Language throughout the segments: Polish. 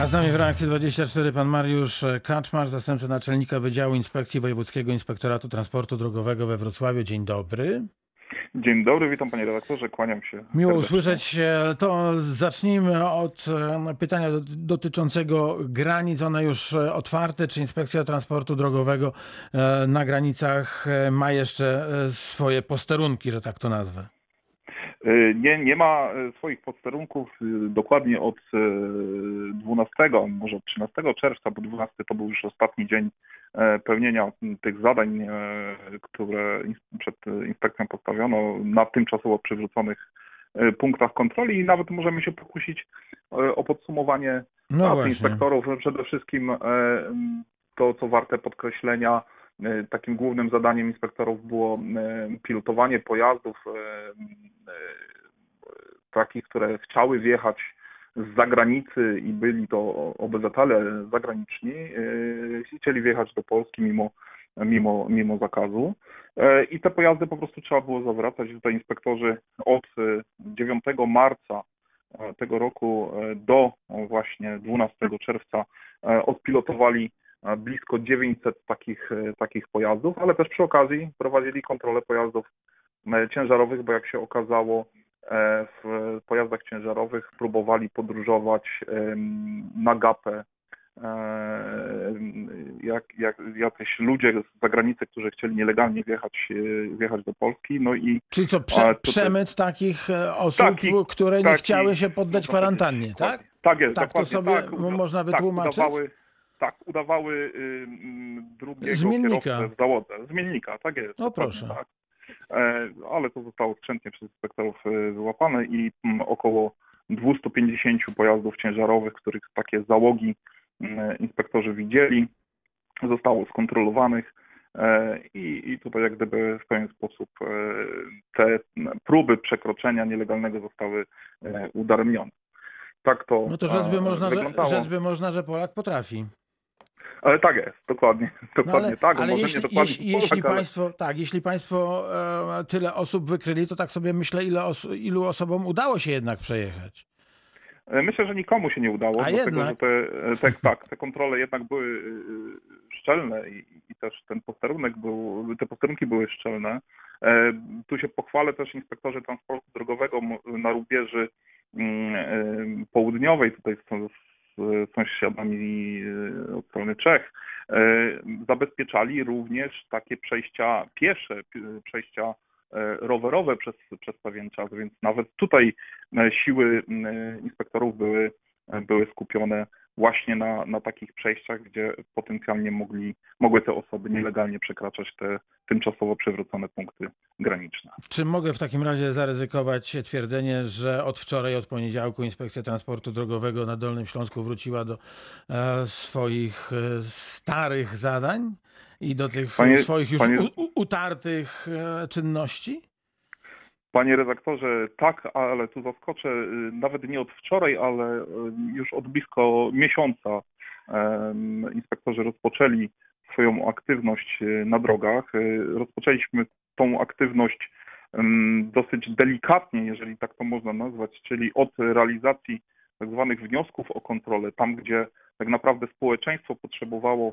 A z nami w reakcji 24 pan Mariusz Kaczmarz, zastępca naczelnika Wydziału Inspekcji Wojewódzkiego Inspektoratu Transportu Drogowego we Wrocławiu. Dzień dobry. Dzień dobry, witam panie redaktorze, kłaniam się. Miło usłyszeć. To zacznijmy od e, pytania do- dotyczącego granic. One już e, otwarte. Czy Inspekcja Transportu Drogowego e, na granicach ma jeszcze swoje posterunki, że tak to nazwę? Y, Nie, nie ma y, swoich posterunków y, dokładnie od y, 12, może od 13 czerwca, bo 12 to był już ostatni dzień e, pełnienia tych zadań, e, które przed e, inspekcją postawiono na tymczasowo przywróconych e, punktach kontroli i nawet możemy się pokusić e, o podsumowanie No inspektorów. Przede wszystkim e, to, co warte podkreślenia, e, takim głównym zadaniem inspektorów było e, pilotowanie pojazdów e, e, takich, które chciały wjechać z zagranicy i byli to obywatele zagraniczni, e, chcieli wjechać do Polski mimo, mimo, mimo zakazu. E, I te pojazdy po prostu trzeba było zawracać. Tutaj inspektorzy od e, 9 marca e, tego roku e, do e, właśnie 12 czerwca e, odpilotowali e, blisko 900 takich, e, takich pojazdów, ale też przy okazji prowadzili kontrolę pojazdów e, ciężarowych, bo jak się okazało, e, w pojazdach ciężarowych próbowali podróżować na gapę jak, jak, jacyś ludzie z zagranicy, którzy chcieli nielegalnie wjechać, wjechać do Polski, no i Czyli co, prze, przemyt takich osób, Taki- które nie taki- chciały się poddać kwarantannie, tak? Tak jest, Tak to sobie tak, można tak, wytłumaczyć? Udawały, tak, udawały drugiego Zmiennika. kierowcę w załodze. Zmiennika, tak jest. O, dokładnie proszę. Tak. E, ale to zostało skrzętnie przez inspektorów y, wyłapane i mm, około 250 pojazdów ciężarowych, których takie załogi mm, inspektorzy widzieli, zostało skontrolowanych. e, I, I tutaj jak gdyby w pewien sposób e, te próby przekroczenia nielegalnego zostały e, udaremnione. Tak to No to rzecz by e, można, że, rzecz by można, że Polak potrafi. Ale tak jest, dokładnie, No dokładnie ale, tak. ale jeśli, nie dokładnie jeśli, Polak, jeśli ale- państwo, tak, jeśli państwo e, tyle osób wykryli, to tak sobie myślę, ile ilu osobom udało się jednak przejechać. E, Myślę, że nikomu się nie udało, A dlatego jednak? że te, te, tak, te kontrole jednak były y, szczelne i, i też ten posterunek był, te posterunki były szczelne. E, Tu się pochwalę też inspektorzy transportu drogowego na rubieży mm, e, południowej, tutaj sąsiadami e, od strony Czech, e, zabezpieczali również takie przejścia piesze, przejścia e, rowerowe przez, przez pewien czas, więc nawet tutaj siły inspektorów były, były skupione właśnie na, na takich przejściach, gdzie potencjalnie mogli, mogły te osoby nielegalnie przekraczać te tymczasowo przywrócone punkty graniczne. Czy mogę w takim razie zaryzykować twierdzenie, że od wczoraj, od poniedziałku Inspekcja Transportu Drogowego na Dolnym Śląsku wróciła do e, swoich e, starych zadań i do tych Panie- swoich już panie- u, utartych e, czynności? Panie redaktorze, tak, ale tu zaskoczę, y, nawet nie od wczoraj, ale y, już od blisko miesiąca inspektorzy rozpoczęli swoją aktywność y, na drogach. Rozpoczęliśmy tą aktywność dosyć delikatnie, jeżeli tak to można nazwać, czyli od realizacji tak zwanych wniosków o kontrolę, tam gdzie tak naprawdę społeczeństwo potrzebowało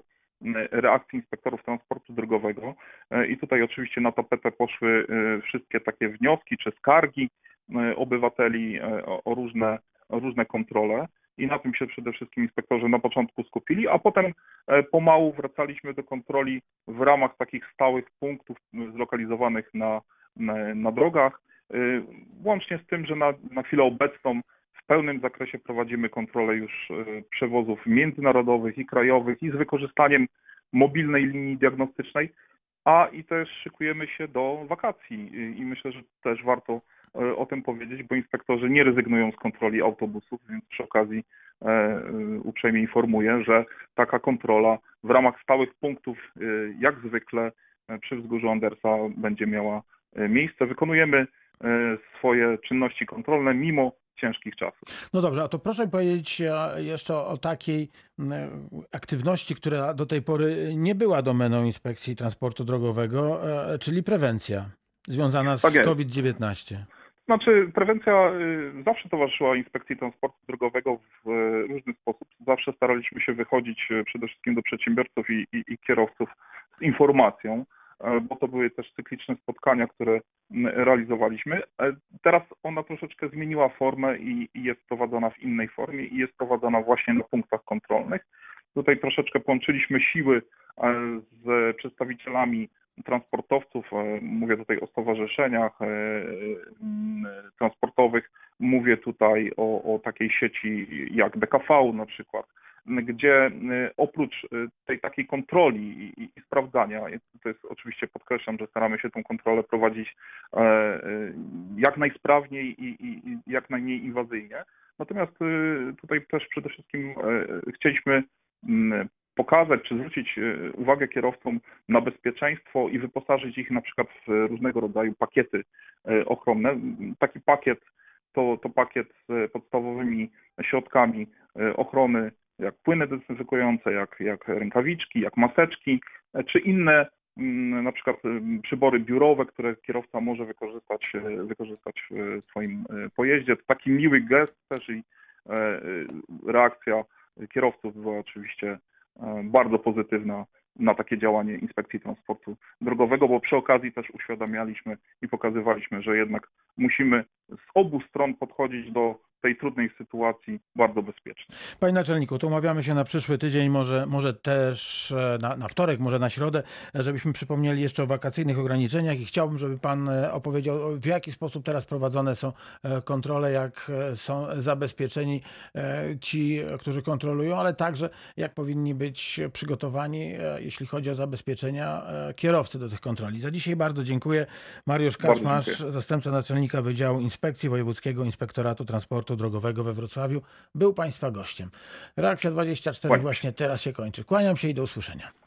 reakcji inspektorów transportu drogowego. E, I tutaj oczywiście na tapetę poszły e, wszystkie takie wnioski czy skargi e, obywateli o różne, o różne kontrole. I na tym się przede wszystkim inspektorzy na początku skupili, a potem pomału wracaliśmy do kontroli w ramach takich stałych punktów zlokalizowanych na, na, na drogach. Łącznie z tym, że na, na chwilę obecną w pełnym zakresie prowadzimy kontrolę już e, przewozów międzynarodowych i krajowych i z wykorzystaniem mobilnej linii diagnostycznej, a i też szykujemy się do wakacji I- myślę, że też warto e, o tym powiedzieć, bo inspektorzy nie rezygnują z kontroli autobusów, więc przy okazji e, uprzejmie informuję, że taka kontrola w ramach stałych punktów, jak zwykle przy wzgórzu Andersa będzie miała miejsce. Wykonujemy swoje czynności kontrolne mimo ciężkich czasów. No dobrze, a to proszę powiedzieć e, jeszcze o takiej aktywności, która do tej pory nie była domeną Inspekcji Transportu Drogowego, e, czyli prewencja związana z Tak jest. COVID-19. Znaczy, prewencja y, zawsze towarzyszyła Inspekcji Transportu Drogowego w y, różny sposób. Zawsze staraliśmy się wychodzić y, przede wszystkim do przedsiębiorców i, i, i kierowców z informacją, e, bo to były też cykliczne spotkania, które realizowaliśmy. E, Teraz ona troszeczkę zmieniła formę i, jest prowadzona w innej formie i jest prowadzona właśnie na punktach kontrolnych. Tutaj troszeczkę połączyliśmy siły e, z przedstawicielami transportowców, e, mówię tutaj o stowarzyszeniach transportowych, mówię tutaj o, o takiej sieci jak DKV na przykład, gdzie m, oprócz e, tej takiej kontroli i, i sprawdzania, to jest oczywiście podkreślam, że staramy się tą kontrolę prowadzić e, e, jak najsprawniej i, i, i jak najmniej inwazyjnie. Natomiast e, tutaj też przede wszystkim e, chcieliśmy m, pokazać czy zwrócić uwagę kierowcom na bezpieczeństwo i wyposażyć ich na przykład w różnego rodzaju pakiety ochronne. Taki pakiet to, to pakiet z podstawowymi środkami ochrony, jak płyny dezynfekujące, jak, jak rękawiczki, jak maseczki, e, czy inne mm, na przykład em, przybory biurowe, które kierowca może wykorzystać, e, wykorzystać w swoim e, pojeździe. To taki miły gest też i e, e, reakcja kierowców była oczywiście e, bardzo pozytywna na takie działanie Inspekcji Transportu Drogowego, bo przy okazji też uświadamialiśmy i pokazywaliśmy, że jednak musimy z obu stron podchodzić do tej trudnej sytuacji bardzo bezpiecznie. Panie naczelniku, to umawiamy się na przyszły tydzień, może, może też e, na, na wtorek, może na środę, e, żebyśmy przypomnieli jeszcze o wakacyjnych ograniczeniach i chciałbym, żeby pan e, opowiedział, w jaki sposób teraz prowadzone są kontrole, jak są zabezpieczeni ci, którzy kontrolują, ale także jak powinni być przygotowani, jeśli chodzi o zabezpieczenia kierowcy do tych kontroli. Za dzisiaj bardzo dziękuję. Mariusz Bardzo dziękuję. zastępca naczelnika Wydziału Inspekcji Wojewódzkiego Inspektoratu Transportu Drogowego we Wrocławiu, był Państwa gościem. Reakcja 24 Kłaniam właśnie teraz się kończy. Kłaniam się i do usłyszenia.